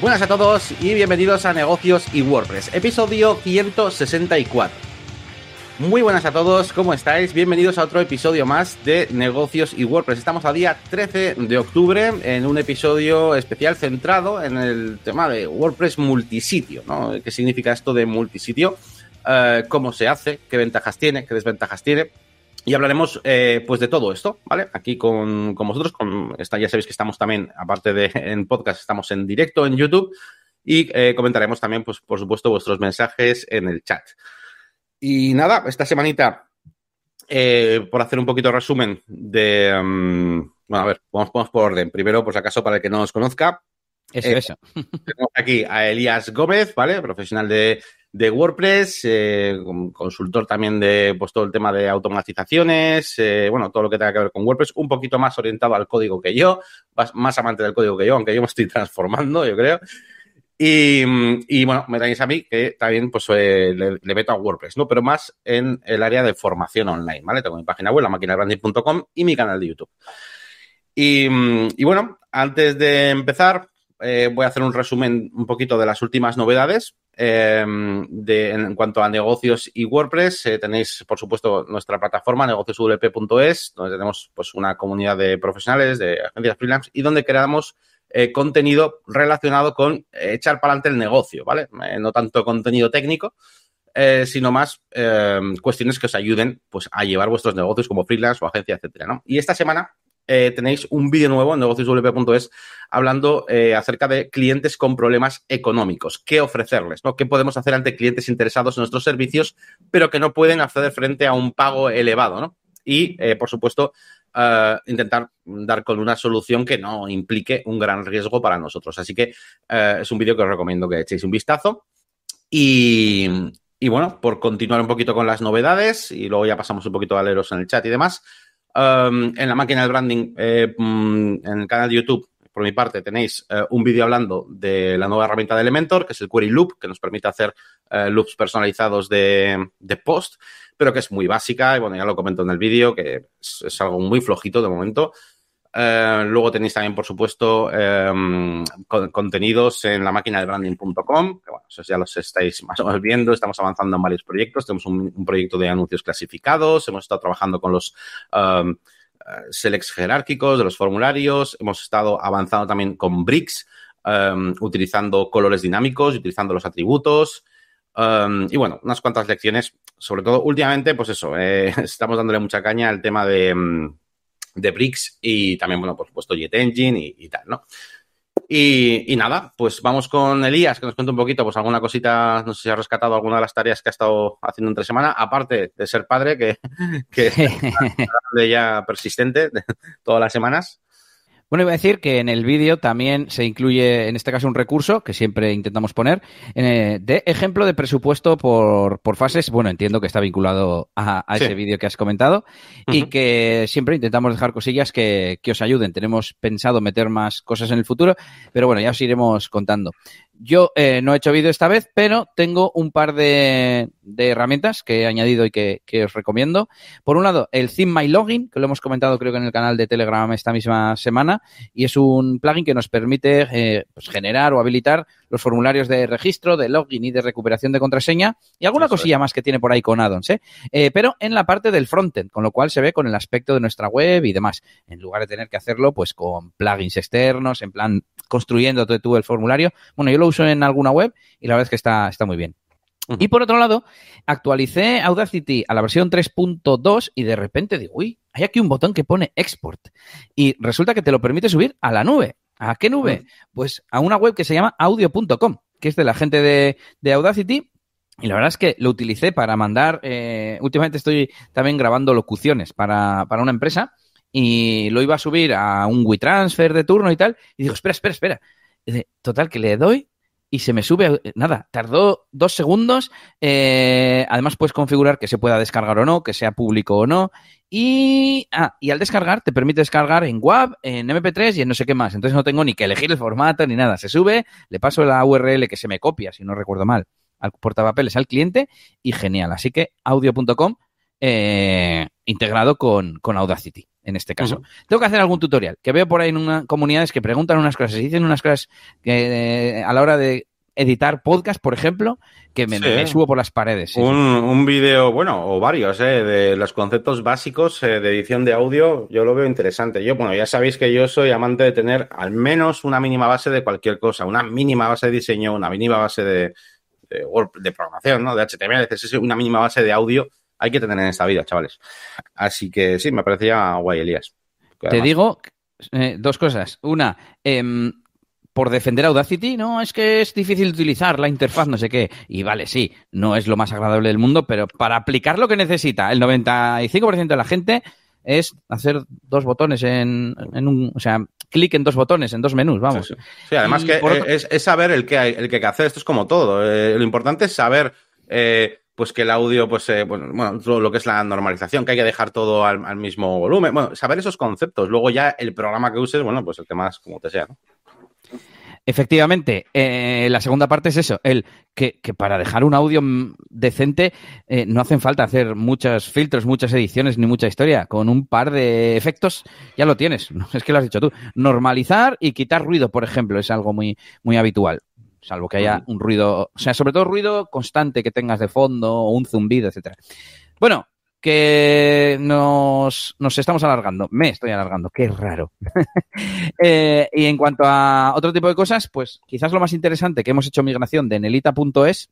Buenas a todos y bienvenidos a Negocios y WordPress, episodio 164. Muy buenas a todos, ¿cómo estáis? Bienvenidos a otro episodio más de Negocios y WordPress. Estamos a día 13 de octubre en un episodio especial centrado en el tema de WordPress multisitio, ¿no? ¿Qué significa esto de multisitio? Eh, ¿Cómo se hace? ¿Qué ventajas tiene? ¿Qué desventajas tiene? Y hablaremos eh, pues de todo esto, ¿vale? Aquí con, vosotros, con esta, ya sabéis que estamos también, aparte de en podcast, estamos en directo en YouTube y eh, comentaremos también, pues por supuesto, vuestros mensajes en el chat. Y nada, esta semanita, eh, por hacer un poquito de resumen de... Mm, bueno, a ver, vamos, vamos, por orden. Primero, por si acaso, para el que no nos conozca. Eso, eso. Tenemos aquí a Elías Gómez, ¿vale? Profesional de de WordPress, eh, consultor también de pues, todo el tema de automatizaciones, eh, bueno, todo lo que tenga que ver con WordPress, un poquito más orientado al código que yo, más, amante del código que yo, aunque yo me estoy transformando, yo creo. Y, bueno, me tenéis a mí que también pues eh, le, meto a WordPress, ¿no? Pero más en el área de formación online, ¿vale? Tengo mi página web, maquinabranding.com y mi canal de YouTube. Y bueno, antes de empezar, voy a hacer un resumen un poquito de las últimas novedades de, en cuanto a negocios y WordPress, eh, tenéis, por supuesto, nuestra plataforma negocioswp.es, donde tenemos pues, una comunidad de profesionales, de agencias freelance y donde creamos eh, contenido relacionado con eh, echar para adelante el negocio, ¿vale? no tanto contenido técnico, sino más cuestiones que os ayuden pues, a llevar vuestros negocios como freelance o agencia, etcétera. Y esta semana eh, tenéis un vídeo nuevo en negocioswp.es hablando eh, acerca de clientes con problemas económicos, qué ofrecerles, qué podemos hacer ante clientes interesados en nuestros servicios, pero que no pueden acceder frente a un pago elevado, ¿no? Y, eh, por supuesto, intentar dar con una solución que no implique un gran riesgo para nosotros. Así que es un vídeo que os recomiendo que echéis un vistazo. Y, y bueno, por continuar un poquito con las novedades, y luego ya pasamos un poquito a leeros en el chat y demás, Um, en la máquina de branding, eh, mm, en el canal de YouTube, por mi parte, tenéis eh, un vídeo hablando de la nueva herramienta de Elementor, que es el Query Loop, que nos permite hacer eh, loops personalizados de, post, pero que es muy básica. Y bueno, ya lo comento en el vídeo, que es algo muy flojito de momento. Eh, luego tenéis también, por supuesto, em, contenidos en la máquina de branding.com, que bueno, ya los estáis más o menos viendo. Estamos avanzando en varios proyectos. Tenemos un, proyecto de anuncios clasificados. Hemos estado trabajando con los um, selects jerárquicos de los formularios. Hemos estado avanzando también con bricks, em, utilizando colores dinámicos, utilizando los atributos. y bueno, unas cuantas lecciones, sobre todo últimamente, pues eso, eh, estamos dándole mucha caña al tema de de Bricks y también, bueno, por supuesto, Jet Engine y, tal, ¿no? Y, nada, pues vamos con Elías, que nos cuente un poquito, pues alguna cosita, no sé si ha rescatado alguna de las tareas que ha estado haciendo entre semana, aparte de ser padre, que, que ya persistente todas las semanas. Bueno, iba a decir que en el vídeo también se incluye, en este caso, un recurso que siempre intentamos poner, eh, de ejemplo de presupuesto por, por, fases. Bueno, entiendo que está vinculado a, ese vídeo que has comentado y que siempre intentamos dejar cosillas que, que os ayuden. Tenemos pensado meter más cosas en el futuro, pero bueno, ya os iremos contando. Yo eh, no he hecho vídeo esta vez, pero tengo un par de, herramientas que he añadido y que, os recomiendo. Por un lado, el Theme My Login, que lo hemos comentado creo que en el canal de Telegram esta misma semana, y es un plugin que nos permite eh, pues, generar o habilitar los formularios de registro, de login y de recuperación de contraseña y alguna cosilla más que tiene por ahí con addons, ¿eh? ¿eh? Pero en la parte del frontend, con lo cual se ve con el aspecto de nuestra web y demás, en lugar de tener que hacerlo pues con plugins externos, en plan construyéndote tú el formulario. Bueno, yo lo uso en alguna web y la verdad es que está, está muy bien. Y por otro lado, actualicé Audacity a la versión 3.2 y de repente digo, uy, hay aquí un botón que pone export. Y resulta que te lo permite subir a la nube. ¿A qué nube? Pues a una web que se llama audio.com, que es de la gente de, Audacity. Y la verdad es que lo utilicé para mandar, eh, últimamente estoy también grabando locuciones para, para una empresa y lo iba a subir a un WeTransfer de turno y tal. Y digo, espera, espera, espera. Total, que le doy y se me sube, nada, tardó dos segundos. Eh, además puedes configurar que se pueda descargar o no, que sea público o no. Y, ah, y al descargar te permite descargar en WAV, en MP3 y en no sé qué más. Entonces no tengo ni que elegir el formato ni nada. Se sube, le paso la URL que se me copia, si no recuerdo mal, al portapapeles al cliente y genial. Así que audio.com eh, integrado con, con Audacity. En este caso. Tengo que hacer algún tutorial, que veo por ahí en una, comunidades que preguntan unas cosas, dicen unas cosas que eh, a la hora de editar podcast, por ejemplo, que me, subo por las paredes. un, un vídeo, bueno, o varios, eh, de los conceptos básicos eh, de edición de audio, yo lo veo interesante. Yo, bueno, ya sabéis que yo soy amante de tener al menos una mínima base de cualquier cosa, una mínima base de diseño, una mínima base de, de, programación, ¿no? De HTML, es una mínima base de audio hay que tener en esta vida, chavales. Así que sí, me parecía guay, Elías. Te digo eh, dos cosas. Una, eh, por defender Audacity, no, es que es difícil utilizar la interfaz, no sé qué. Y vale, sí, no es lo más agradable del mundo, pero para aplicar lo que necesita el 95% de la gente es hacer dos botones en, un, o sea, clic en dos botones, en dos menús, vamos. Sí, además que es, saber el que hay, el que hacer. Esto es como todo. Eh, lo importante es saber, eh, pues que el audio, pues, eh, bueno, bueno, lo que es la normalización, que hay que dejar todo al, mismo volumen. Bueno, saber esos conceptos. Luego ya el programa que uses, bueno, pues el que más como te sea, ¿no? Efectivamente, eh, la segunda parte es eso, el que, para dejar un audio decente eh, no hacen falta hacer muchos filtros, muchas ediciones ni mucha historia. Con un par de efectos ya lo tienes. Es que lo has dicho tú. Normalizar y quitar ruido, por ejemplo, es algo muy, muy habitual. Salvo que haya un ruido, o sea, sobre todo ruido constante que tengas de fondo o un zumbido, etcétera. Bueno, que nos, nos, estamos alargando. Me estoy alargando, qué raro. eh, y en cuanto a otro tipo de cosas, pues quizás lo más interesante que hemos hecho migración de Nelita.es,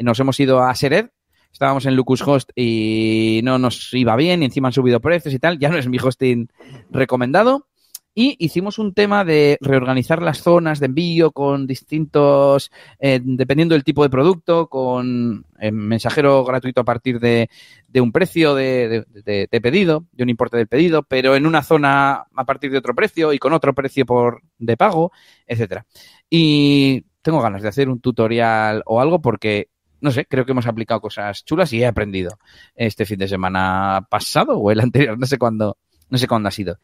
nos hemos ido a Sered, estábamos en Lucashost y no nos iba bien y encima han subido precios y tal, ya no es mi hosting recomendado. Y hicimos un tema de reorganizar las zonas de envío con distintos, eh, dependiendo del tipo de producto, con eh, mensajero gratuito a partir de, un precio de, pedido, de un importe del pedido, pero en una zona a partir de otro precio y con otro precio por de pago, etcétera. Y tengo ganas de hacer un tutorial o algo porque no sé, creo que hemos aplicado cosas chulas y he aprendido este fin de semana pasado o el anterior, no sé cuándo, no sé cuándo ha sido.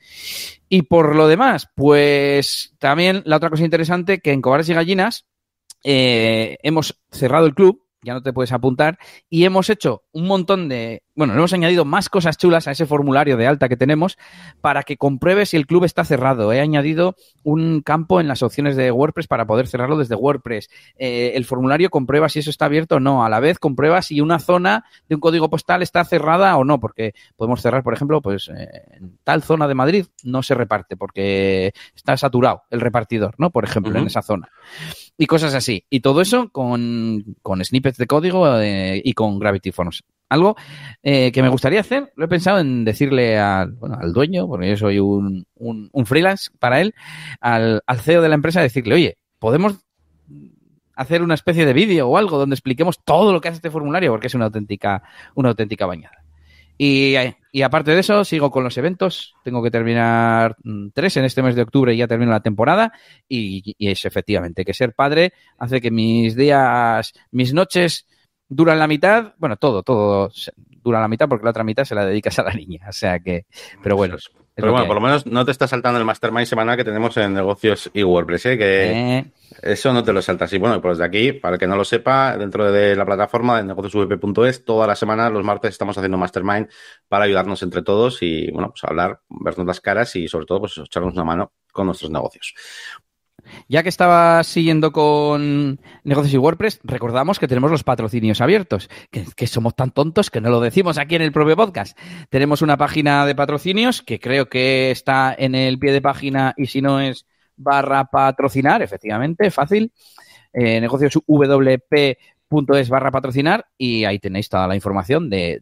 Y por lo demás, pues también la otra cosa interesante que en Cobardes y Gallinas eh, hemos cerrado el club ya no te puedes apuntar. Y hemos hecho un montón de, bueno, hemos añadido más cosas chulas a ese formulario de alta que tenemos para que compruebes si el club está cerrado. He añadido un campo en las opciones de WordPress para poder cerrarlo desde WordPress. Eh, el formulario comprueba si eso está abierto o no. A la vez comprueba si una zona de un código postal está cerrada o no, porque podemos cerrar, por ejemplo, pues eh, en tal zona de Madrid no se reparte porque está saturado el repartidor, ¿no? Por ejemplo, en esa zona y cosas así. Y todo eso con, snippets de código eh, y con Gravity Forms. Algo eh, que me gustaría hacer, lo he pensado en decirle al, bueno, al dueño, porque yo soy un, un, freelance para él, al, al, CEO de la empresa, decirle, oye, podemos hacer una especie de vídeo o algo donde expliquemos todo lo que hace este formulario, porque es una auténtica, una auténtica bañada. Y, y, aparte de eso, sigo con los eventos. Tengo que terminar mm, tres en este mes de octubre y ya termino la temporada. Y, es efectivamente que ser padre hace que mis días, mis noches duran la mitad. Bueno, todo, todo dura la mitad porque la otra mitad se la dedicas a la niña. O sea que, pero bueno. Pero bueno, por lo menos no te está saltando el mastermind semanal que tenemos en negocios y WordPress, ¿eh? que eh. eso no te lo saltas. Y bueno, pues de aquí, para el que no lo sepa, dentro de la plataforma de negociosvp.es, todas las semanas, los martes, estamos haciendo mastermind para ayudarnos entre todos y, bueno, pues hablar, vernos las caras y sobre todo, pues echarnos una mano con nuestros negocios. Ya que estaba siguiendo con negocios y WordPress, recordamos que tenemos los patrocinios abiertos, que, somos tan tontos que no lo decimos aquí en el propio podcast. Tenemos una página de patrocinios que creo que está en el pie de página y si no es barra patrocinar, efectivamente, fácil. Eh, negocios WP es barra patrocinar y ahí tenéis toda la información de,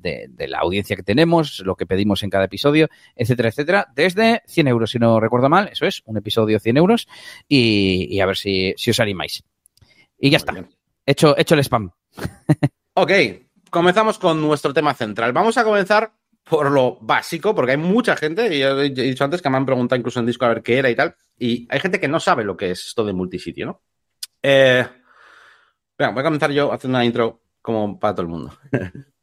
la audiencia que tenemos, lo que pedimos en cada episodio, etcétera, etcétera, desde 100 euros, si no recuerdo mal, eso es, un episodio 100 euros y, a ver si, os animáis. Y ya está, hecho, hecho el spam. ok, comenzamos con nuestro tema central. Vamos a comenzar por lo básico, porque hay mucha gente, y he dicho antes que me han preguntado incluso en disco a ver qué era y tal, y hay gente que no sabe lo que es esto de multisitio, ¿no? Eh, voy a comenzar yo haciendo una intro como para todo el mundo.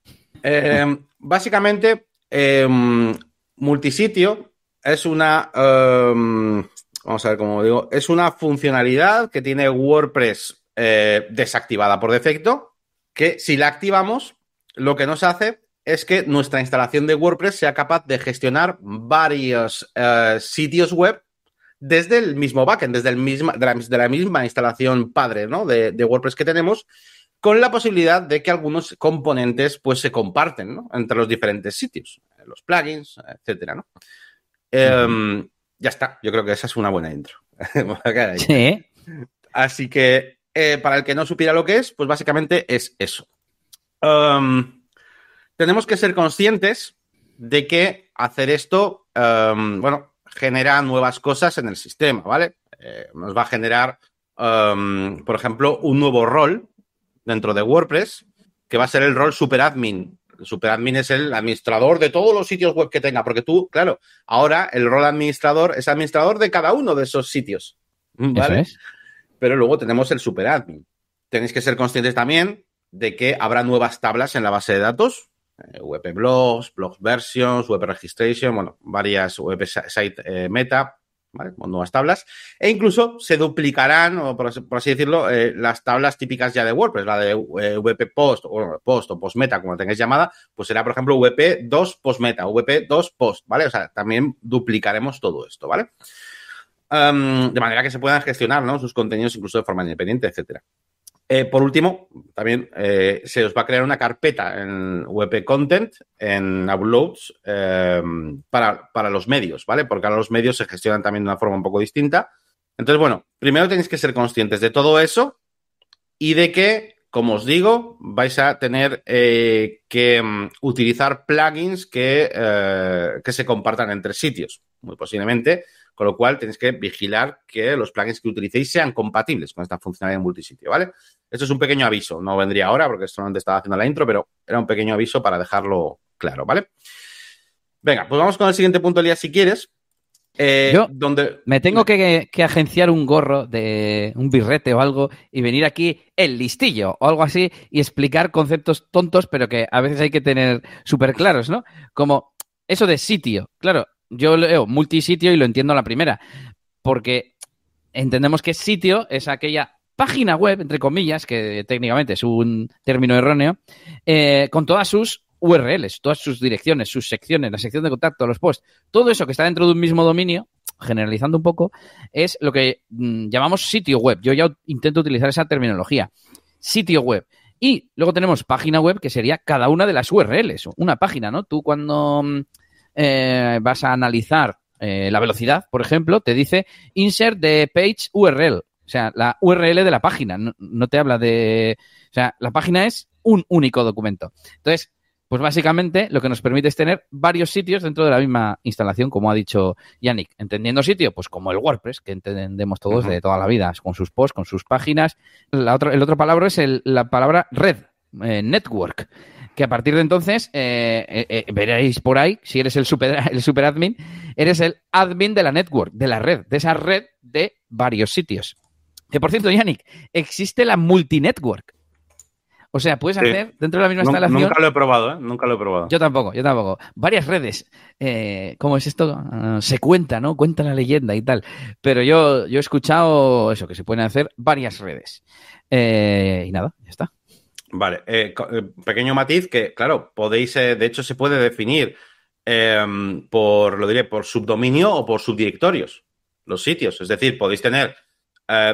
Eh, básicamente, em, multisitio es una. Em, vamos a ver cómo digo. Es una funcionalidad que tiene WordPress eh, desactivada por defecto. Que si la activamos, lo que nos hace es que nuestra instalación de WordPress sea capaz de gestionar varios eh, sitios web desde el mismo backend, desde el misma, de, la, misma instalación padre ¿no? de, WordPress que tenemos, con la posibilidad de que algunos componentes pues, se comparten ¿no? entre los diferentes sitios, los plugins, etcétera. ¿no? Em, ya está, yo creo que esa es una buena intro. sí. Así que, eh, para el que no supiera lo que es, pues básicamente es eso. Em, tenemos que ser conscientes de que hacer esto, em, bueno, genera nuevas cosas en el sistema, ¿vale? Eh, nos va a generar, um, por ejemplo, un nuevo rol dentro de WordPress, que va a ser el rol superadmin. El superadmin es el administrador de todos los sitios web que tenga, porque tú, claro, ahora el rol administrador es administrador de cada uno de esos sitios, ¿vale? Pero luego tenemos el superadmin. Tenéis que ser conscientes también de que habrá nuevas tablas en la base de datos, WP Blogs, Blogs Versions, Web Registration, bueno, varias web site eh, meta, ¿vale? Con nuevas tablas. E incluso se duplicarán, por, así decirlo, eh, las tablas típicas ya de WordPress, la de WP Post, o Post o Post Meta, como la tengáis llamada, pues será, por ejemplo, WP 2 Post Meta, WP 2 Post, ¿vale? O sea, también duplicaremos todo esto, ¿vale? de manera que se puedan gestionar ¿no? sus contenidos incluso de forma independiente, etcétera. Eh, por último, también eh, se os va a crear una carpeta en WP Content, en Uploads, eh, para, los medios, ¿vale? Porque ahora los medios se gestionan también de una forma un poco distinta. Entonces, bueno, primero tenéis que ser conscientes de todo eso y de que, como os digo, vais a tener que mm, utilizar plugins que, que se compartan entre sitios, muy posiblemente con lo cual tenéis que vigilar que los plugins que utilicéis sean compatibles con esta funcionalidad en multisitio, ¿vale? Esto es un pequeño aviso. No vendría ahora porque esto no te estaba haciendo la intro, pero era un pequeño aviso para dejarlo claro, ¿vale? Venga, pues vamos con el siguiente punto, Elías, si quieres. Eh, Yo donde... me tengo que, agenciar un gorro de un birrete o algo y venir aquí el listillo o algo así y explicar conceptos tontos, pero que a veces hay que tener súper claros, ¿no? Como eso de sitio. Claro, yo leo multisitio y lo entiendo a la primera, porque entendemos que sitio es aquella página web, entre comillas, que técnicamente es un término erróneo, eh, con todas sus URLs, todas sus direcciones, sus secciones, la sección de contacto, los posts, todo eso que está dentro de un mismo dominio, generalizando un poco, es lo que mm, llamamos sitio web. Yo ya intento utilizar esa terminología. Sitio web. Y luego tenemos página web, que sería cada una de las URLs, una página, ¿no? Tú cuando mm, eh, vas a analizar eh, la velocidad, por ejemplo, te dice insert the page URL, o sea, la URL de la página, no, te habla de... O sea, la página es un único documento. Entonces, pues básicamente lo que nos permite es tener varios sitios dentro de la misma instalación, como ha dicho Yannick. Entendiendo sitio, pues como el WordPress, que entendemos todos de toda la vida, con sus posts, con sus páginas. La otra, el otro palabra es la palabra red, eh, network que a partir de entonces eh, eh, veréis por ahí, si eres el super, el super admin, eres el admin de la network, de la red, de esa red de varios sitios. Que por cierto, Yannick, existe la multinetwork. O sea, puedes hacer dentro de la misma instalación. Nunca lo he probado, ¿eh? Nunca lo he probado. Yo tampoco, yo tampoco. Varias redes. ¿Cómo es esto? Ah, se cuenta, ¿no? Cuenta la leyenda y tal. Pero yo, yo he escuchado eso, que se pueden hacer varias redes. y nada, ya está. Vale, eh, eh, pequeño matiz que, claro, podéis, eh, de hecho, se puede definir em, por, lo diré, por subdominio o por subdirectorios, los sitios. Es decir, podéis tener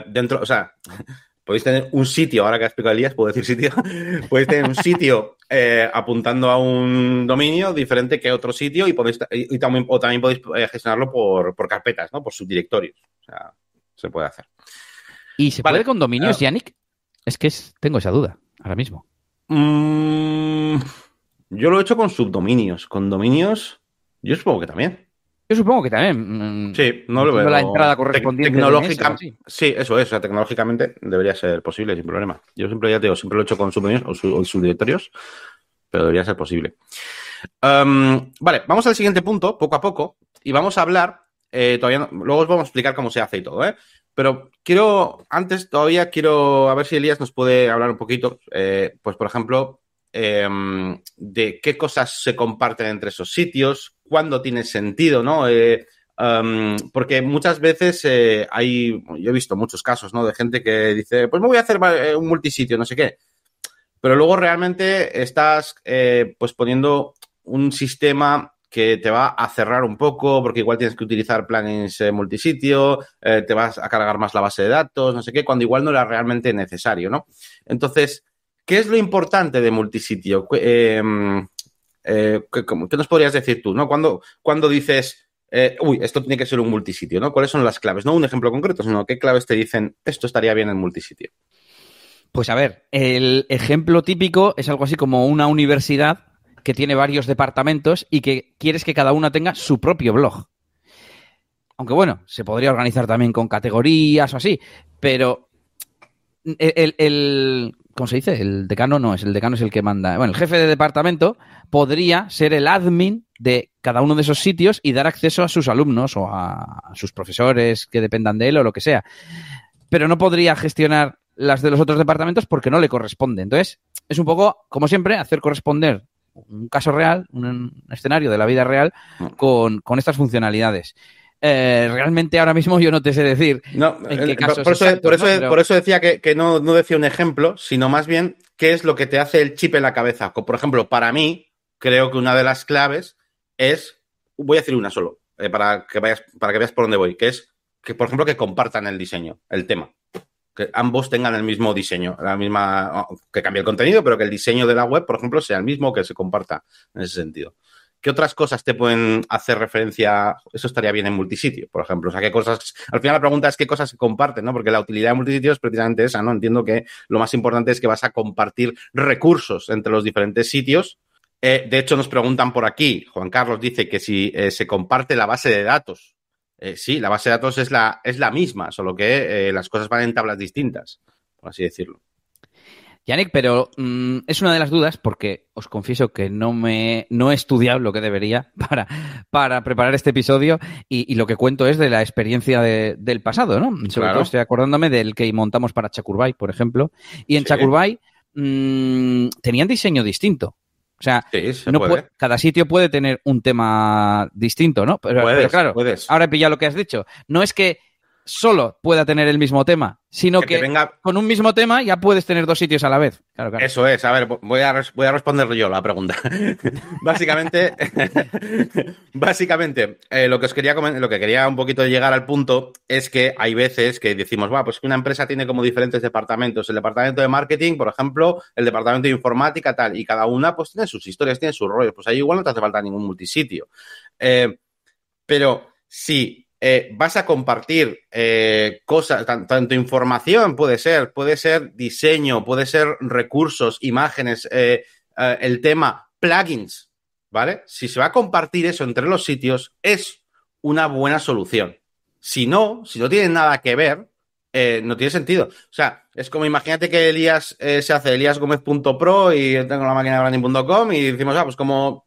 dentro, o sea, podéis tener un sitio, ahora que ha explicado Elías, puedo decir sitio, podéis tener un sitio apuntando a un dominio diferente que otro sitio y podéis, y, también, o también podéis gestionarlo por, carpetas, ¿no? Por subdirectorios. O sea, se puede hacer. ¿Y se puede con dominios, Yannick? Es que tengo esa duda ahora mismo? Mm, yo lo he hecho con subdominios. Con dominios, yo supongo que también. Yo supongo que también. Mm, sí, no lo veo. La entrada correspondiente. tecnológicamente. Sí, eso es. O sea, tecnológicamente debería ser posible sin problema. Yo siempre ya te digo, siempre lo he hecho con subdominios o, subdirectorios, pero debería ser posible. Vale, vamos al siguiente punto, poco a poco, y vamos a hablar. Eh, todavía luego os vamos a explicar cómo se hace y todo, ¿eh? Pero quiero, antes todavía quiero, a ver si Elías nos puede hablar un poquito, eh, pues por ejemplo, em, de qué cosas se comparten entre esos sitios, cuándo tiene sentido, ¿no? Eh, em, porque muchas veces eh, hay, yo he visto muchos casos, ¿no? De gente que dice, pues me voy a hacer un multisitio, no sé qué. pero luego realmente estás eh, pues poniendo un sistema que te va a cerrar un poco porque igual tienes que utilizar plugins eh, multisitio, eh, te vas a cargar más la base de datos, no sé qué, cuando igual no era realmente necesario, ¿no? Entonces, ¿qué es lo importante de multisitio? ¿Qué, nos podrías decir tú, no? Cuando, cuando dices, uy, esto tiene que ser un multisitio, ¿no? ¿Cuáles son las claves? No un ejemplo concreto, sino qué claves te dicen, esto estaría bien en multisitio. Pues a ver, el ejemplo típico es algo así como una universidad que tiene varios departamentos y que quieres que cada una tenga su propio blog. Aunque bueno, se podría organizar también con categorías o así, pero el, el, ¿cómo se dice? El decano no es, el decano es el que manda. Bueno, el jefe de departamento podría ser el admin de cada uno de esos sitios y dar acceso a sus alumnos o a sus profesores que dependan de él o lo que sea. Pero no podría gestionar las de los otros departamentos porque no le corresponde. Entonces, es un poco, como siempre, hacer corresponder un caso real, un escenario de la vida real con, estas funcionalidades. Eh, realmente ahora mismo yo no te sé decir no, en qué caso por, eso, por, eso, decía que, no, no, decía un ejemplo, sino más bien qué es lo que te hace el chip en la cabeza. Por ejemplo, para mí, creo que una de las claves es, voy a decir una solo, eh, para, que vayas, para que veas por dónde voy, que es que, por ejemplo, que compartan el diseño, el tema que ambos tengan el mismo diseño, la misma, que cambie el contenido, pero que el diseño de la web, por ejemplo, sea el mismo, que se comparta en ese sentido. ¿Qué otras cosas te pueden hacer referencia? Eso estaría bien en multisitio, por ejemplo. O sea, qué cosas. Al final la pregunta es qué cosas se comparten, ¿no? Porque la utilidad de multisitio es precisamente esa, ¿no? Entiendo que lo más importante es que vas a compartir recursos entre los diferentes sitios. Eh, de hecho, nos preguntan por aquí, Juan Carlos dice que si eh, se comparte la base de datos eh, sí, la base de datos es la, es la misma, solo que las cosas van en tablas distintas, por así decirlo. Yannick, pero mm, es una de las dudas porque os confieso que no me no he estudiado lo que debería para, para preparar este episodio y, lo que cuento es de la experiencia del pasado, ¿no? Sobre todo estoy acordándome del que montamos para Chakurbay, por ejemplo. Y en Chakurbay mm, tenían diseño distinto. O sea, cada sitio puede tener un tema distinto, ¿no? Pero, claro, ahora he pillado lo que has dicho. No es que solo pueda tener el mismo tema, sino que, con un mismo tema ya puedes tener dos sitios a la vez. Eso es, a ver, voy a, voy a responder yo la pregunta. básicamente, básicamente eh, lo que os quería lo que quería un poquito llegar al punto es que hay veces que decimos, va, pues que una empresa tiene como diferentes departamentos, el departamento de marketing, por ejemplo, el departamento de informática, tal, y cada una pues tiene sus historias, tiene sus rollos, pues ahí igual no te hace falta ningún multisitio. Eh, pero si eh, vas a compartir eh, cosas, tanto información puede ser, puede ser diseño, puede ser recursos, imágenes, eh, el tema plugins, ¿vale? Si se va a compartir eso entre los sitios, es una buena solución. Si no, si no tiene nada que ver, no tiene sentido. O sea, es como imagínate que Elías se hace eliasgomez.pro y tengo la máquina de branding.com y decimos, ah, pues como,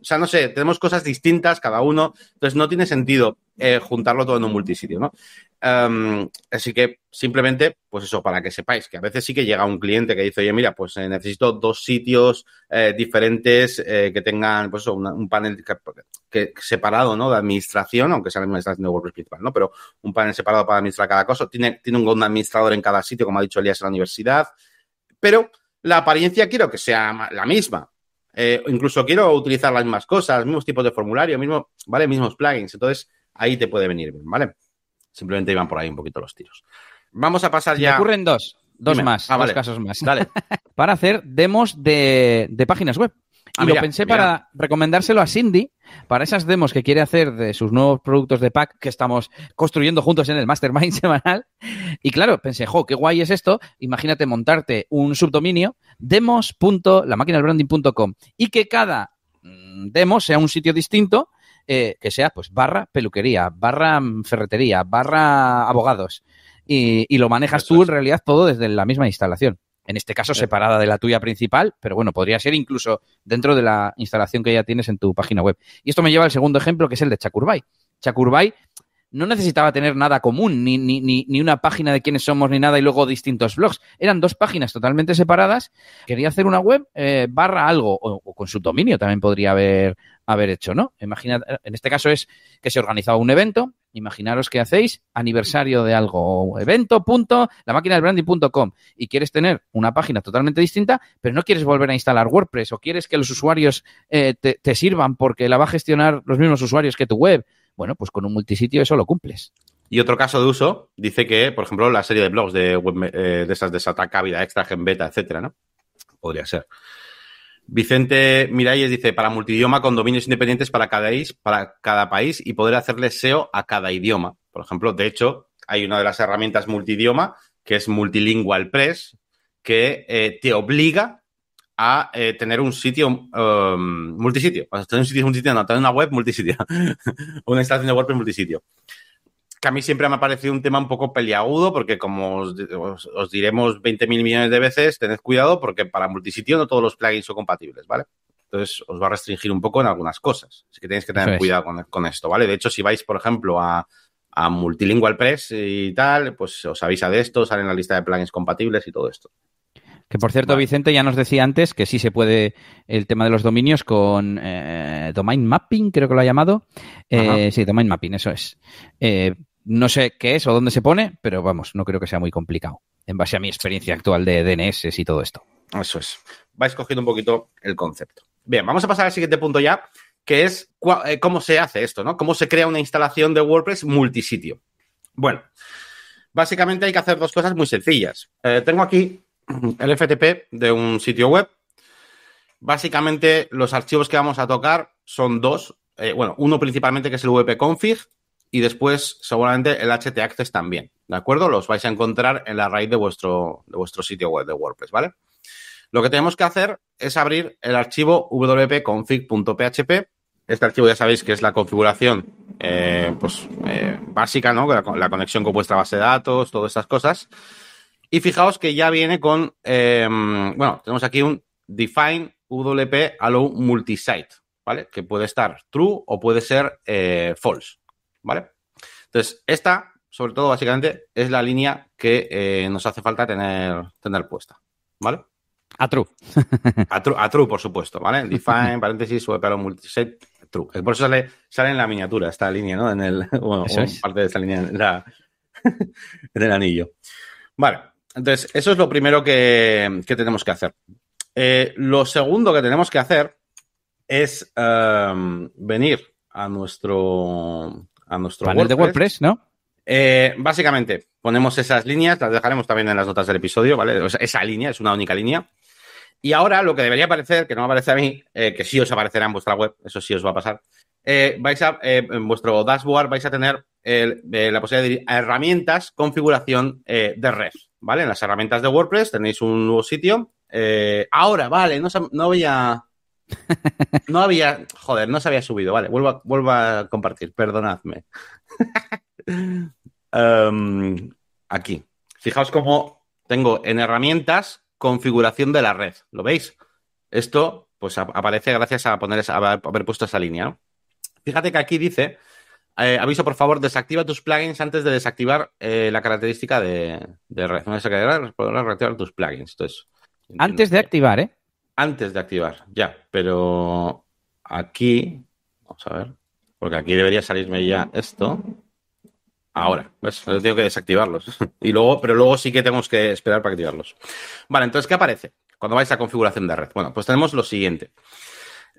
o sea, no sé, tenemos cosas distintas cada uno, entonces no tiene sentido eh, juntarlo todo en un multisitio, ¿no? Em, así que simplemente, pues eso, para que sepáis que a veces sí que llega un cliente que dice, oye, mira, pues eh, necesito dos sitios eh, diferentes que tengan, pues un panel que, separado, ¿no? De administración, aunque sea la administración de WordPress principal, ¿no? Pero un panel separado para administrar cada cosa. Tiene, tiene un administrador en cada sitio, como ha dicho Elías en la universidad, pero la apariencia quiero que sea la misma. Eh, incluso quiero utilizar las mismas cosas, mismos tipos de formulario, mismo, ¿vale? Mismos plugins. Entonces, ahí te puede venir bien, ¿vale? Simplemente iban por ahí un poquito los tiros. Vamos a pasar ya. Me ocurren dos, dos más, ah, dos casos más. Dale. para hacer demos de, de páginas web. Ah, y lo pensé para recomendárselo a Cindy, para esas demos que quiere hacer de sus nuevos productos de pack que estamos construyendo juntos en el Mastermind semanal. Y claro, pensé, jo, qué guay es esto. Imagínate montarte un subdominio, demos.lamaquinalbranding.com y que cada mm, demo sea un sitio distinto, eh, que sea pues barra peluquería, barra mm, ferretería, barra abogados. Y, lo manejas tú en realidad todo desde la misma instalación en este caso separada de la tuya principal, pero bueno, podría ser incluso dentro de la instalación que ya tienes en tu página web. Y esto me lleva al segundo ejemplo, que es el de Chakurbay. Chakurbay no necesitaba tener nada común, ni, ni, ni, una página de quiénes somos, ni nada, y luego distintos blogs. Eran dos páginas totalmente separadas. Quería hacer una web eh, barra algo, o, con su dominio también podría haber, haber hecho, ¿no? Imagina, en este caso es que se organizaba un evento. Imaginaros que hacéis aniversario de algo, evento, punto, la máquina del branding.com y quieres tener una página totalmente distinta, pero no quieres volver a instalar WordPress o quieres que los usuarios eh, te sirvan porque la va a gestionar los mismos usuarios que tu web bueno, pues con un multisitio eso lo cumples. Y otro caso de uso dice que, por ejemplo, la serie de blogs de, web, eh, de esas de Sataka, Vida Extra, Genbeta, etcétera, ¿no? Podría ser. Vicente Miralles dice, para multidioma con dominios independientes para cada, para cada país y poder hacerle SEO a cada idioma. Por ejemplo, de hecho, hay una de las herramientas multidioma que es Multilingual Press, que eh, te obliga a eh, tener un sitio um, multisitio. O sea, tener un sitio multisitio, no, tener una web multisitio. una instalación de WordPress multisitio. Que a mí siempre me ha parecido un tema un poco peliagudo, porque como os, os, os diremos 20.000 millones de veces, tened cuidado, porque para multisitio no todos los plugins son compatibles, ¿vale? Entonces os va a restringir un poco en algunas cosas. Así que tenéis que tener cuidado con, con, esto, ¿vale? De hecho, si vais, por ejemplo, a, a Multilingual Press y tal, pues os avisa de esto, sale en la lista de plugins compatibles y todo esto. Que por cierto, vale. Vicente ya nos decía antes que sí se puede el tema de los dominios con eh, domain mapping, creo que lo ha llamado. Eh, sí, domain mapping, eso es. Eh, no sé qué es o dónde se pone, pero vamos, no creo que sea muy complicado en base a mi experiencia actual de DNS y todo esto. Eso es. Vais cogiendo un poquito el concepto. Bien, vamos a pasar al siguiente punto ya, que es cómo se hace esto, ¿no? Cómo se crea una instalación de WordPress multisitio. Bueno, básicamente hay que hacer dos cosas muy sencillas. Eh, tengo aquí el FTP de un sitio web. Básicamente, los archivos que vamos a tocar son dos. Eh, bueno, uno principalmente que es el wp-config y después seguramente el htaccess también. ¿De acuerdo? Los vais a encontrar en la raíz de vuestro, de vuestro sitio web de WordPress, ¿vale? Lo que tenemos que hacer es abrir el archivo wp-config.php. Este archivo ya sabéis que es la configuración eh, pues, eh, básica, ¿no? La, la, conexión con vuestra base de datos, todas estas cosas. Y fijaos que ya viene con, eh, bueno, tenemos aquí un define wp allow multisite, ¿vale? Que puede estar true o puede ser eh, false, ¿vale? Entonces, esta, sobre todo, básicamente, es la línea que eh, nos hace falta tener, tener puesta, ¿vale? A true. a true. A true, por supuesto, ¿vale? Define, paréntesis, wp allow multisite, true. Por eso sale, sale en la miniatura esta línea, ¿no? En el, bueno, parte de esta línea en, la, en el anillo. Vale. Entonces, eso es lo primero que, que tenemos que hacer. Eh, lo segundo que tenemos que hacer es um, venir a nuestro, a nuestro panel WordPress. de WordPress, ¿no? Eh, básicamente, ponemos esas líneas, las dejaremos también en las notas del episodio, ¿vale? O sea, esa línea es una única línea. Y ahora lo que debería aparecer, que no me aparece a mí, eh, que sí os aparecerá en vuestra web, eso sí os va a pasar, eh, vais a, en vuestro dashboard vais a tener la posibilidad de herramientas, configuración de red. ¿Vale? En las herramientas de WordPress tenéis un nuevo sitio. Eh, ahora, vale, no, no, había. No había. Joder, no se había subido, vale. Vuelvo a, vuelvo a compartir, perdonadme. um, aquí. Fijaos cómo tengo en herramientas configuración de la red. ¿Lo veis? Esto, pues aparece gracias a poner esa, a haber puesto esa línea, ¿no? Fíjate que aquí dice eh, aviso, por favor, desactiva tus plugins antes de desactivar eh, la característica de, de red. No podrás reactivar tus plugins. Entonces, antes de activar, ¿eh? Antes de activar, ya. Pero aquí, vamos a ver, porque aquí debería salirme ya esto. Ahora. Yo tengo que desactivarlos. y luego, pero luego sí que tenemos que esperar para activarlos. Vale, entonces, ¿qué aparece? Cuando vais a configuración de red. Bueno, pues tenemos lo siguiente.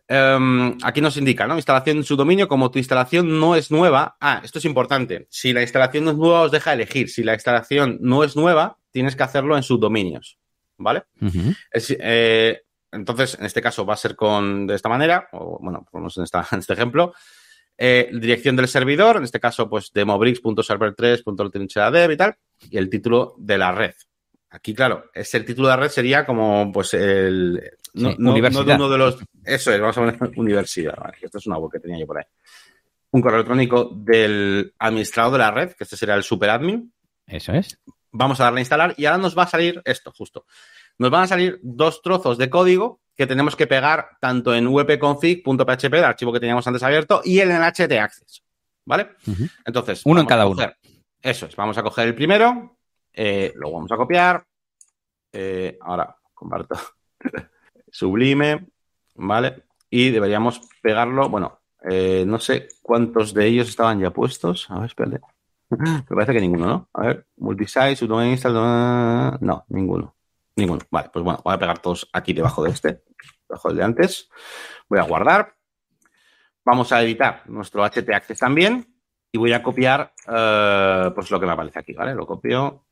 Um, aquí nos indica, ¿no? Instalación en su dominio, como tu instalación no es nueva. Ah, esto es importante. Si la instalación no es nueva, os deja elegir. Si la instalación no es nueva, tienes que hacerlo en subdominios. ¿Vale? Uh -huh. es, eh, entonces, en este caso va a ser con de esta manera, o bueno, ponemos en, esta, en este ejemplo. Eh, dirección del servidor, en este caso, pues demobricks.server3.dev y tal, y el título de la red. Aquí, claro, es el título de la red sería como, pues, el, no, sí, no, universidad. no, de uno de los. Eso es, vamos a poner universidad. Vale, esto es una web que tenía yo por ahí. Un correo electrónico del administrador de la red, que este sería el superadmin. Eso es. Vamos a darle a instalar y ahora nos va a salir esto, justo. Nos van a salir dos trozos de código que tenemos que pegar tanto en wp-config.php, el archivo que teníamos antes abierto, y en el htaccess. ¿vale? Entonces. Uno en cada uno. Eso es, vamos a coger el primero, eh, lo vamos a copiar. Eh, ahora comparto. Sublime, ¿vale? Y deberíamos pegarlo, bueno, eh, no sé cuántos de ellos estaban ya puestos. A ver, espérate. Me parece que ninguno, ¿no? A ver, multisize, subdomain install, no, ninguno. Ninguno. Vale, pues bueno, voy a pegar todos aquí debajo de este, debajo del de antes. Voy a guardar. Vamos a editar nuestro htaccess también y voy a copiar eh, pues lo que me aparece aquí, ¿vale? Lo copio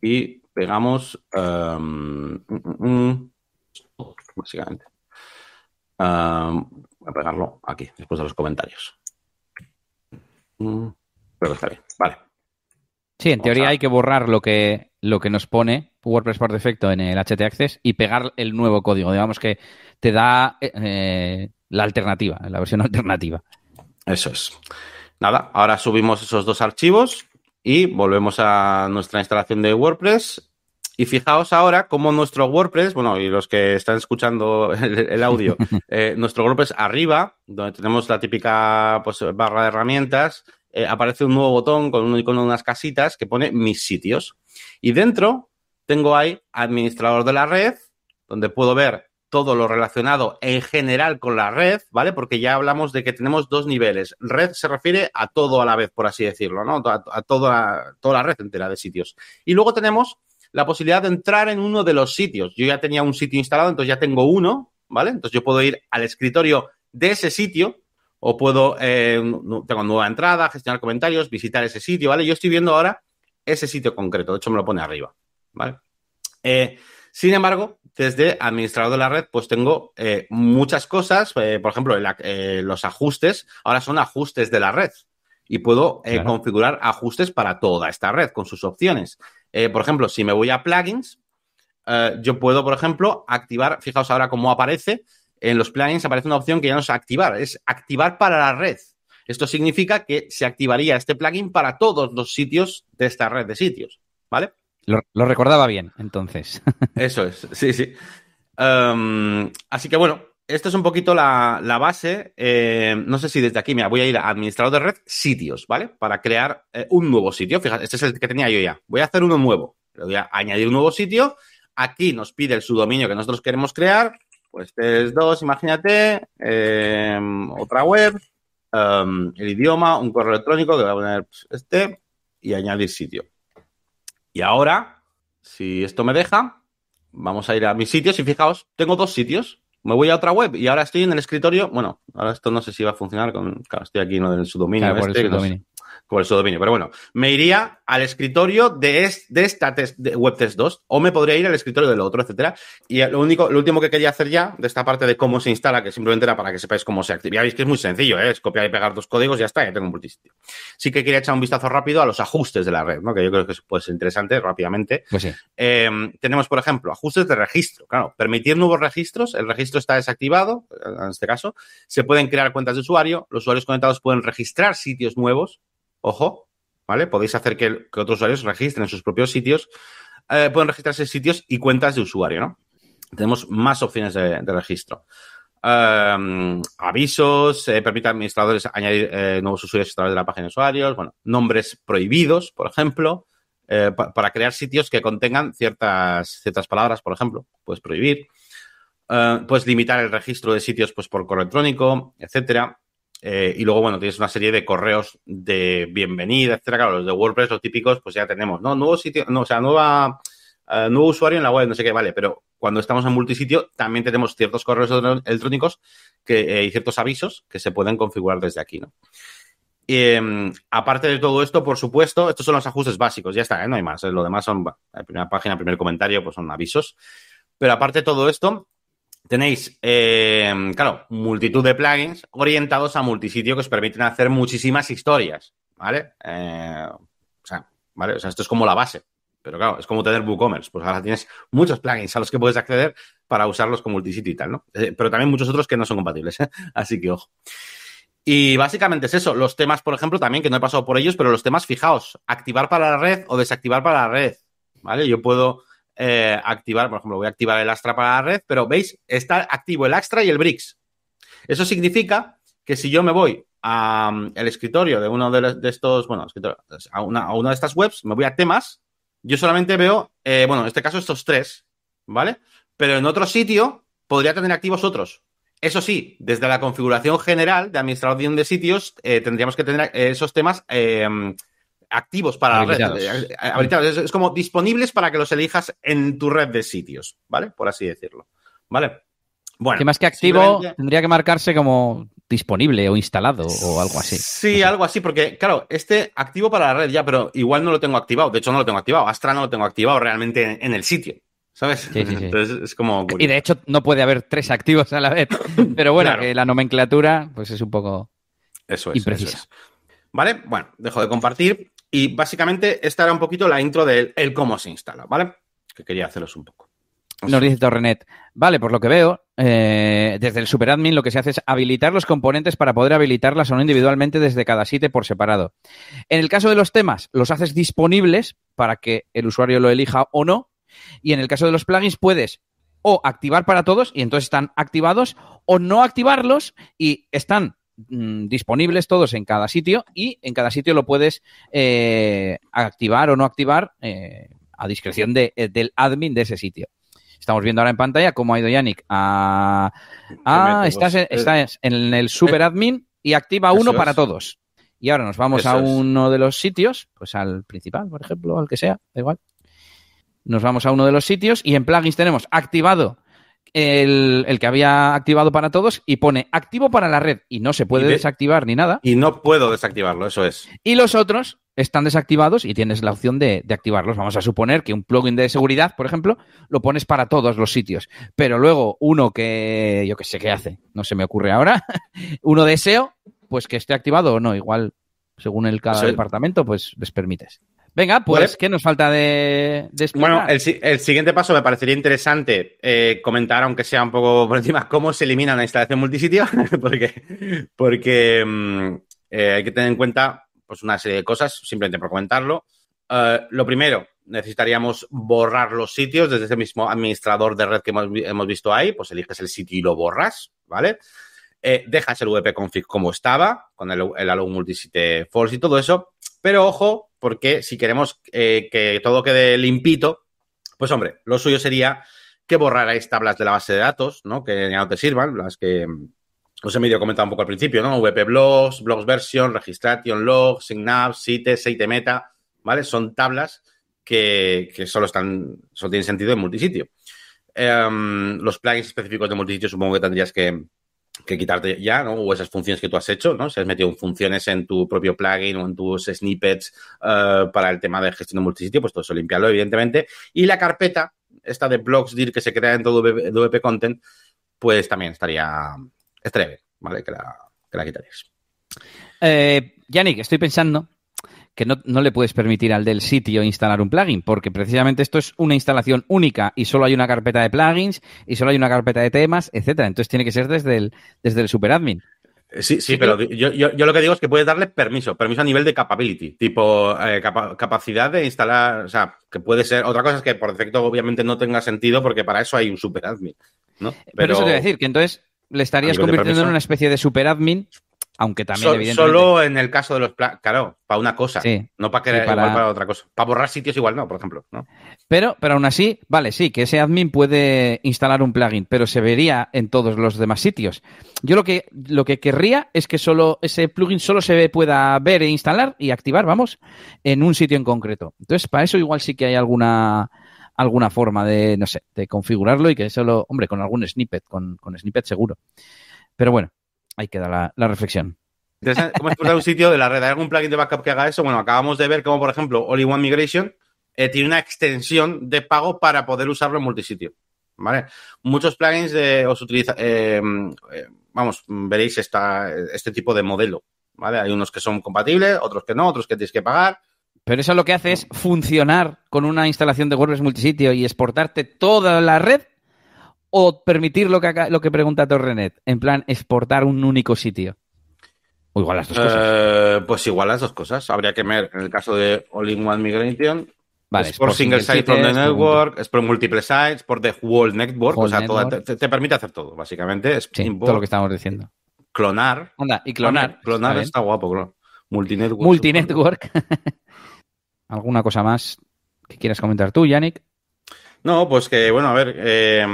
y pegamos um, básicamente. voy a pegarlo aquí, después de los comentarios. Pero está bien, vale. Sí, en teoría hay que borrar lo que, lo que nos pone WordPress por defecto en el htaccess y pegar el nuevo código. Digamos que te da eh, la alternativa, la versión alternativa. Eso es. Nada, ahora subimos esos dos archivos y volvemos a nuestra instalación de WordPress. Y fijaos ahora cómo nuestro WordPress, bueno, y los que están escuchando el, audio, eh, nuestro WordPress arriba, donde tenemos la típica pues, barra de herramientas, eh, aparece un nuevo botón con un icono de unas casitas que pone mis sitios. Y dentro tengo ahí administrador de la red, donde puedo ver todo lo relacionado en general con la red, ¿vale? Porque ya hablamos de que tenemos dos niveles. Red se refiere a todo a la vez, por así decirlo, ¿no? A, toda, toda la red entera de sitios. Y luego tenemos la posibilidad de entrar en uno de los sitios. Yo ya tenía un sitio instalado, entonces ya tengo uno, ¿vale? Entonces yo puedo ir al escritorio de ese sitio o puedo, eh, tengo nueva entrada, gestionar comentarios, visitar ese sitio, ¿vale? Yo estoy viendo ahora ese sitio concreto, de hecho me lo pone arriba, ¿vale? Eh, sin embargo, desde administrador de la red, pues tengo eh, muchas cosas, por ejemplo, los ajustes, ahora son ajustes de la red y puedo configurar ajustes para toda esta red con sus opciones. Por ejemplo, si me voy a plugins, yo puedo, por ejemplo, activar, fijaos ahora cómo aparece, en los plugins aparece una opción que ya no es activar, es activar para la red. Esto significa que se activaría este plugin para todos los sitios de esta red de sitios, ¿vale? Lo, recordaba bien, entonces. Eso es, sí, sí. Em, así que bueno, esto es un poquito la, base. Eh, no sé si desde aquí, me voy a ir a administrador de red, sitios, ¿vale? Para crear eh, un nuevo sitio. Fíjate, este es el que tenía yo ya. Voy a hacer uno nuevo. Le voy a añadir un nuevo sitio. Aquí nos pide el subdominio que nosotros queremos crear. Pues es dos, imagínate, em, otra web, em, el idioma, un correo electrónico que voy a poner pues, este y añadir sitio. Y ahora, si esto me deja, vamos a ir a mis sitios y fijaos, tengo dos sitios. Me voy a otra web y ahora estoy en el escritorio. Bueno, ahora esto no sé si va a funcionar con. Claro, estoy aquí en el subdominio. este, por el subdominio. Pero bueno, me iría al escritorio de, de esta test, de WebTest 2 o me podría ir al escritorio del otro, etcétera. Y lo único, lo último que quería hacer ya de esta parte de cómo se instala, que simplemente era para que sepáis cómo se activa. Ya veis que es muy sencillo, ¿eh? es copiar y pegar dos códigos y ya está, ya tengo un multisitio. Sí que quería echar un vistazo rápido a los ajustes de la red, ¿no? que yo creo que puede ser interesante rápidamente. Pues sí. Em, tenemos, por ejemplo, ajustes de registro. Claro, permitir nuevos registros. El registro está desactivado, en este caso. Se pueden crear cuentas de usuario. Los usuarios conectados pueden registrar sitios nuevos. Ojo, ¿vale? Podéis hacer que, otros usuarios registren sus propios sitios, eh, pueden registrarse sitios y cuentas de usuario, ¿no? Tenemos más opciones de, registro. Em, avisos, eh, permite a administradores añadir eh, nuevos usuarios a través de la página de usuarios, bueno, nombres prohibidos, por ejemplo, para crear sitios que contengan ciertas, ciertas palabras, por ejemplo, puedes prohibir. puedes limitar el registro de sitios pues, por correo electrónico, etcétera. Eh, y luego, bueno, tienes una serie de correos de bienvenida, etcétera. Claro, los de WordPress, los típicos, pues ya tenemos, ¿no? Nuevo sitio, no, o sea, nueva, eh, nuevo usuario en la web, no sé qué, vale, pero cuando estamos en multisitio también tenemos ciertos correos electrónicos que, eh, y ciertos avisos que se pueden configurar desde aquí, ¿no? Em, aparte de todo esto, por supuesto, estos son los ajustes básicos, ya está, no hay más. Lo demás son, primera página, primer comentario, pues son avisos. Pero aparte de todo esto, tenéis, eh, claro, multitud de plugins orientados a multisitio que os permiten hacer muchísimas historias, ¿vale? Eh, o sea, ¿vale? O sea, esto es como la base. Pero claro, es como tener WooCommerce. Pues ahora tienes muchos plugins a los que puedes acceder para usarlos con multisitio y tal, ¿no? Eh, pero también muchos otros que no son compatibles. Así que ojo. Y básicamente es eso. Los temas, por ejemplo, también, que no he pasado por ellos, pero los temas, fijaos, activar para la red o desactivar para la red, ¿vale? Yo puedo eh, activar, por ejemplo, voy a activar el Astra para la red, pero veis, está activo el Astra y el Brix. Eso significa que si yo me voy al escritorio de uno de, estos, bueno, a una, a una, de estas webs, me voy a temas, yo solamente veo, eh, bueno, en este caso estos tres, ¿vale? Pero en otro sitio podría tener activos otros. Eso sí, desde la configuración general de administración de sitios, eh, tendríamos que tener esos temas activos para la red. Es, como disponibles para que los elijas en tu red de sitios, ¿vale? Por así decirlo. ¿Vale? Bueno. Que más que activo, tendría que marcarse como disponible o instalado o algo así. Sí, algo así, porque, claro, este activo para la red ya, pero igual no lo tengo activado. De hecho, no lo tengo activado. Astra no lo tengo activado realmente en el sitio. ¿Sabes? Entonces es como. Y de hecho, no puede haber tres activos a la vez. Pero bueno, que la nomenclatura, pues es un poco eso es, imprecisa. ¿Vale? Bueno, dejo de compartir. Y básicamente, esta era un poquito la intro del el cómo se instala, ¿vale? Que quería haceros un poco. Nos dice Torrenet. Vale, por lo que veo, eh, desde el superadmin lo que se hace es habilitar los componentes para poder habilitarlas o no individualmente desde cada sitio por separado. En el caso de los temas, los haces disponibles para que el usuario lo elija o no. Y en el caso de los plugins puedes o activar para todos y entonces están activados o no activarlos y están mm, disponibles todos en cada sitio y en cada sitio lo puedes eh, activar o no activar eh, a discreción de, del admin de ese sitio. Estamos viendo ahora en pantalla cómo ha ido Yannick a... Ah, estás, en, estás en el super admin y activa uno para todos. Y ahora nos vamos a uno de los sitios, pues al principal, por ejemplo, al que sea, da igual. Nos vamos a uno de los sitios y en plugins tenemos activado el, el, que había activado para todos y pone activo para la red y no se puede desactivar ni nada. Y no puedo desactivarlo, eso es. Y los otros están desactivados y tienes la opción de, activarlos. Vamos a suponer que un plugin de seguridad, por ejemplo, lo pones para todos los sitios. Pero luego uno que yo que sé qué hace, no se me ocurre ahora, uno de SEO, pues que esté activado o no. Igual, según el cada departamento, pues les permites. Venga, pues, ¿qué nos falta de, Bueno, el, siguiente paso me parecería interesante eh, comentar, aunque sea un poco por encima, cómo se elimina una instalación multisitio, porque, porque mm, eh, hay que tener en cuenta pues una serie de cosas, simplemente por comentarlo. Eh, lo primero, necesitaríamos borrar los sitios desde ese mismo administrador de red que hemos, visto ahí, pues eliges el sitio y lo borras, ¿vale? Eh, dejas el VP config como estaba, con el, el allow multisite false y todo eso, pero ojo, porque si queremos eh, que todo quede limpito, pues hombre, lo suyo sería que borrarais tablas de la base de datos, ¿no? Que ya no te sirvan, las que os he medio comentado un poco al principio, ¿no? VP Blogs, Blogs Version, Registration Log, Signav, Site, Site Meta, ¿vale? Son tablas que, solo están, solo tienen sentido en multisitio. Em, los plugins específicos de multisitio supongo que tendrías que, quitarte ya, ¿no? O esas funciones que tú has hecho, ¿no? Si has metido funciones en tu propio plugin o en tus snippets uh, para el tema de gestión de multisitio, pues todo eso limpiarlo, evidentemente. Y la carpeta, esta de blogs dir que se crea en todo WP Content, pues también estaría, estaría ¿vale? Que la, que la quitaréis. Eh, Yannick, estoy pensando que no, le puedes permitir al del sitio instalar un plugin, porque precisamente esto es una instalación única y solo hay una carpeta de plugins y solo hay una carpeta de temas, etcétera. Entonces tiene que ser desde el, desde el superadmin. Eh, sí, sí, pero yo, lo que digo es que puedes darle permiso, permiso a nivel de capability, tipo eh, capacidad de instalar, o sea, que puede ser, otra cosa es que por defecto obviamente no tenga sentido porque para eso hay un superadmin, ¿no? Pero, pero eso a decir, que entonces le estarías convirtiendo en una especie de superadmin, aunque también evidentemente... Solo en el caso de los... Claro, para una cosa, no para, que, para... otra cosa. Para borrar sitios igual no, por ejemplo. ¿no? Pero, pero aún así, vale, sí, que ese admin puede instalar un plugin, pero se vería en todos los demás sitios. Yo lo que, lo que querría es que solo ese plugin solo se pueda ver e instalar y activar, vamos, en un sitio en concreto. Entonces, para eso igual sí que hay alguna alguna forma de, no sé, de configurarlo y que solo, hombre, con algún snippet, con, con snippet seguro. Pero bueno, ahí queda la, la reflexión. ¿Cómo explotar un sitio de la red? ¿Hay algún plugin de backup que haga eso? Bueno, acabamos de ver cómo, por ejemplo, Only One Migration eh, tiene una extensión de pago para poder usarlo en multisitio. ¿Vale? Muchos plugins de, os eh, eh, vamos, veréis esta, este tipo de modelo. ¿Vale? Hay unos que son compatibles, otros que no, otros que tienes que pagar. Pero eso lo que hace es funcionar con una instalación de WordPress multisitio y exportarte toda la red o permitir lo que, lo que pregunta Torrenet, en plan exportar un único sitio. O igual las dos cosas. Eh, pues igual las dos cosas. Habría que ver en el caso de All-in-One Migration. Vale, es por, single, site from the network, es por múltiple sites, por the whole network. o sea, te, permite hacer todo, básicamente. Es todo lo que estamos diciendo. clonar. Anda, y clonar. clonar está, guapo, claro. Multinetwork. Multinetwork. ¿Alguna cosa más que quieras comentar tú, Yannick? No, pues que, bueno, a ver, eh,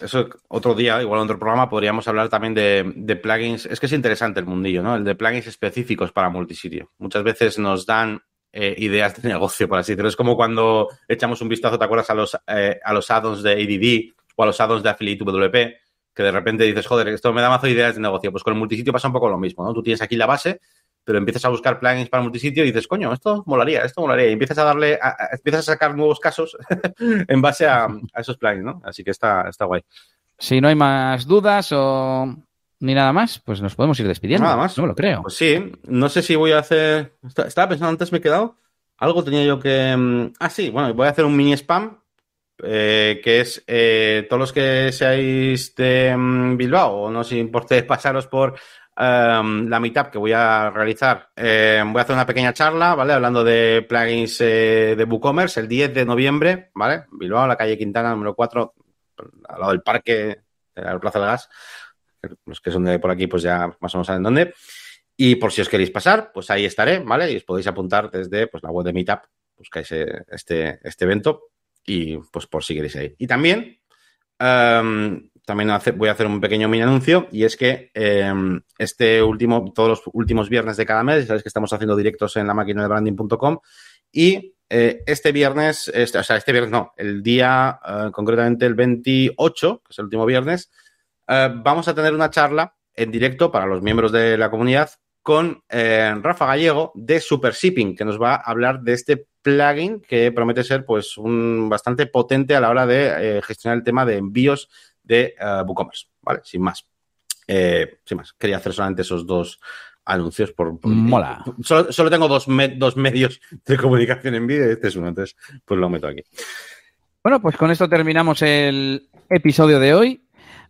eso otro día, igual en otro programa, podríamos hablar también de, plugins. Es que es interesante el mundillo, ¿no? El de plugins específicos para multisitio. Muchas veces nos dan eh, ideas de negocio, por así decirlo. Es como cuando echamos un vistazo, ¿te acuerdas? A los, eh, a los add-ons de ADD o a los add-ons de Affiliate WP, que de repente dices, joder, esto me da más ideas de negocio. Pues con el multisitio pasa un poco lo mismo, ¿no? Tú tienes aquí la base, pero empiezas a buscar plugins para multisitio y dices, coño, esto molaría, esto molaría. Y empiezas a darle, empiezas a sacar nuevos casos en base a, esos plugins, ¿no? Así que está, está guay. Si no hay más dudas o ni nada más, pues nos podemos ir despidiendo. Nada más. No me lo creo. Pues sí, no sé si voy a hacer. Estaba pensando antes, me he quedado. Algo tenía yo que. Mm, ah, sí, bueno, voy a hacer un mini spam. Eh, que es eh, todos los que seáis de mm, Bilbao o no os importe pasaros por Em, la meetup que voy a realizar, em, voy a hacer una pequeña charla, ¿vale? Hablando de plugins eh, de WooCommerce el 10 de noviembre, ¿vale? Bilbao, la calle Quintana, número 4, al lado del parque, de la Plaza del Gas. Los que son de por aquí, pues ya más o menos saben dónde. Y por si os queréis pasar, pues ahí estaré, ¿vale? Y os podéis apuntar desde pues, la web de Meetup, buscáis eh, este, este evento y pues por si queréis ir. Y también em, también voy a hacer un pequeño mini anuncio y es que em, este último, todos los últimos viernes de cada mes, sabéis que estamos haciendo directos en la máquina de branding.com y eh, este viernes, este, o sea, este viernes no, el día eh, concretamente el 28, que es el último viernes, eh, vamos a tener una charla en directo para los miembros de la comunidad con Rafa Gallego de Super Shipping, que nos va a hablar de este plugin que promete ser pues un bastante potente a la hora de gestionar el tema de envíos de uh, WooCommerce, ¿vale? Sin más. Eh, sin más. Quería hacer solamente esos dos anuncios por... Mola. Solo, tengo dos, dos medios de comunicación en vídeo y este es uno, entonces pues lo meto aquí. Bueno, pues con esto terminamos el episodio de hoy.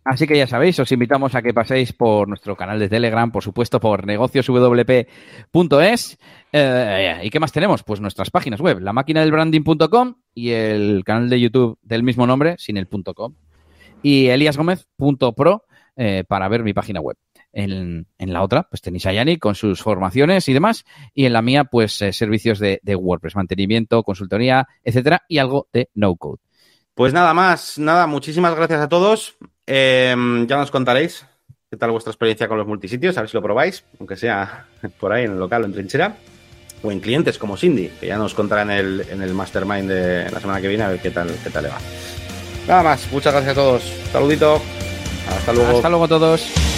Así que ya sabéis, os invitamos a que paséis por nuestro canal de Telegram, por supuesto, por negocioswp.es. Eh, ¿Y qué más tenemos? Pues nuestras páginas web, la máquina del branding.com y el canal de YouTube del mismo nombre, sin el .com y eliasgomez.pro eh, para ver mi página web. En, la otra, pues tenéis a Yanni con sus formaciones y demás. Y en la mía, pues eh, servicios de, WordPress, mantenimiento, consultoría, etcétera, y algo de no code. Pues nada más, nada, muchísimas gracias a todos. Em, ya nos contaréis qué tal vuestra experiencia con los multisitios, a ver si lo probáis, aunque sea por ahí en el local o en trinchera, o en clientes como Cindy, que ya nos contará en el, en el mastermind de la semana que viene a ver qué tal, qué tal le va. Nada más, muchas gracias a todos. Saludito. Hasta luego. Hasta luego a todos.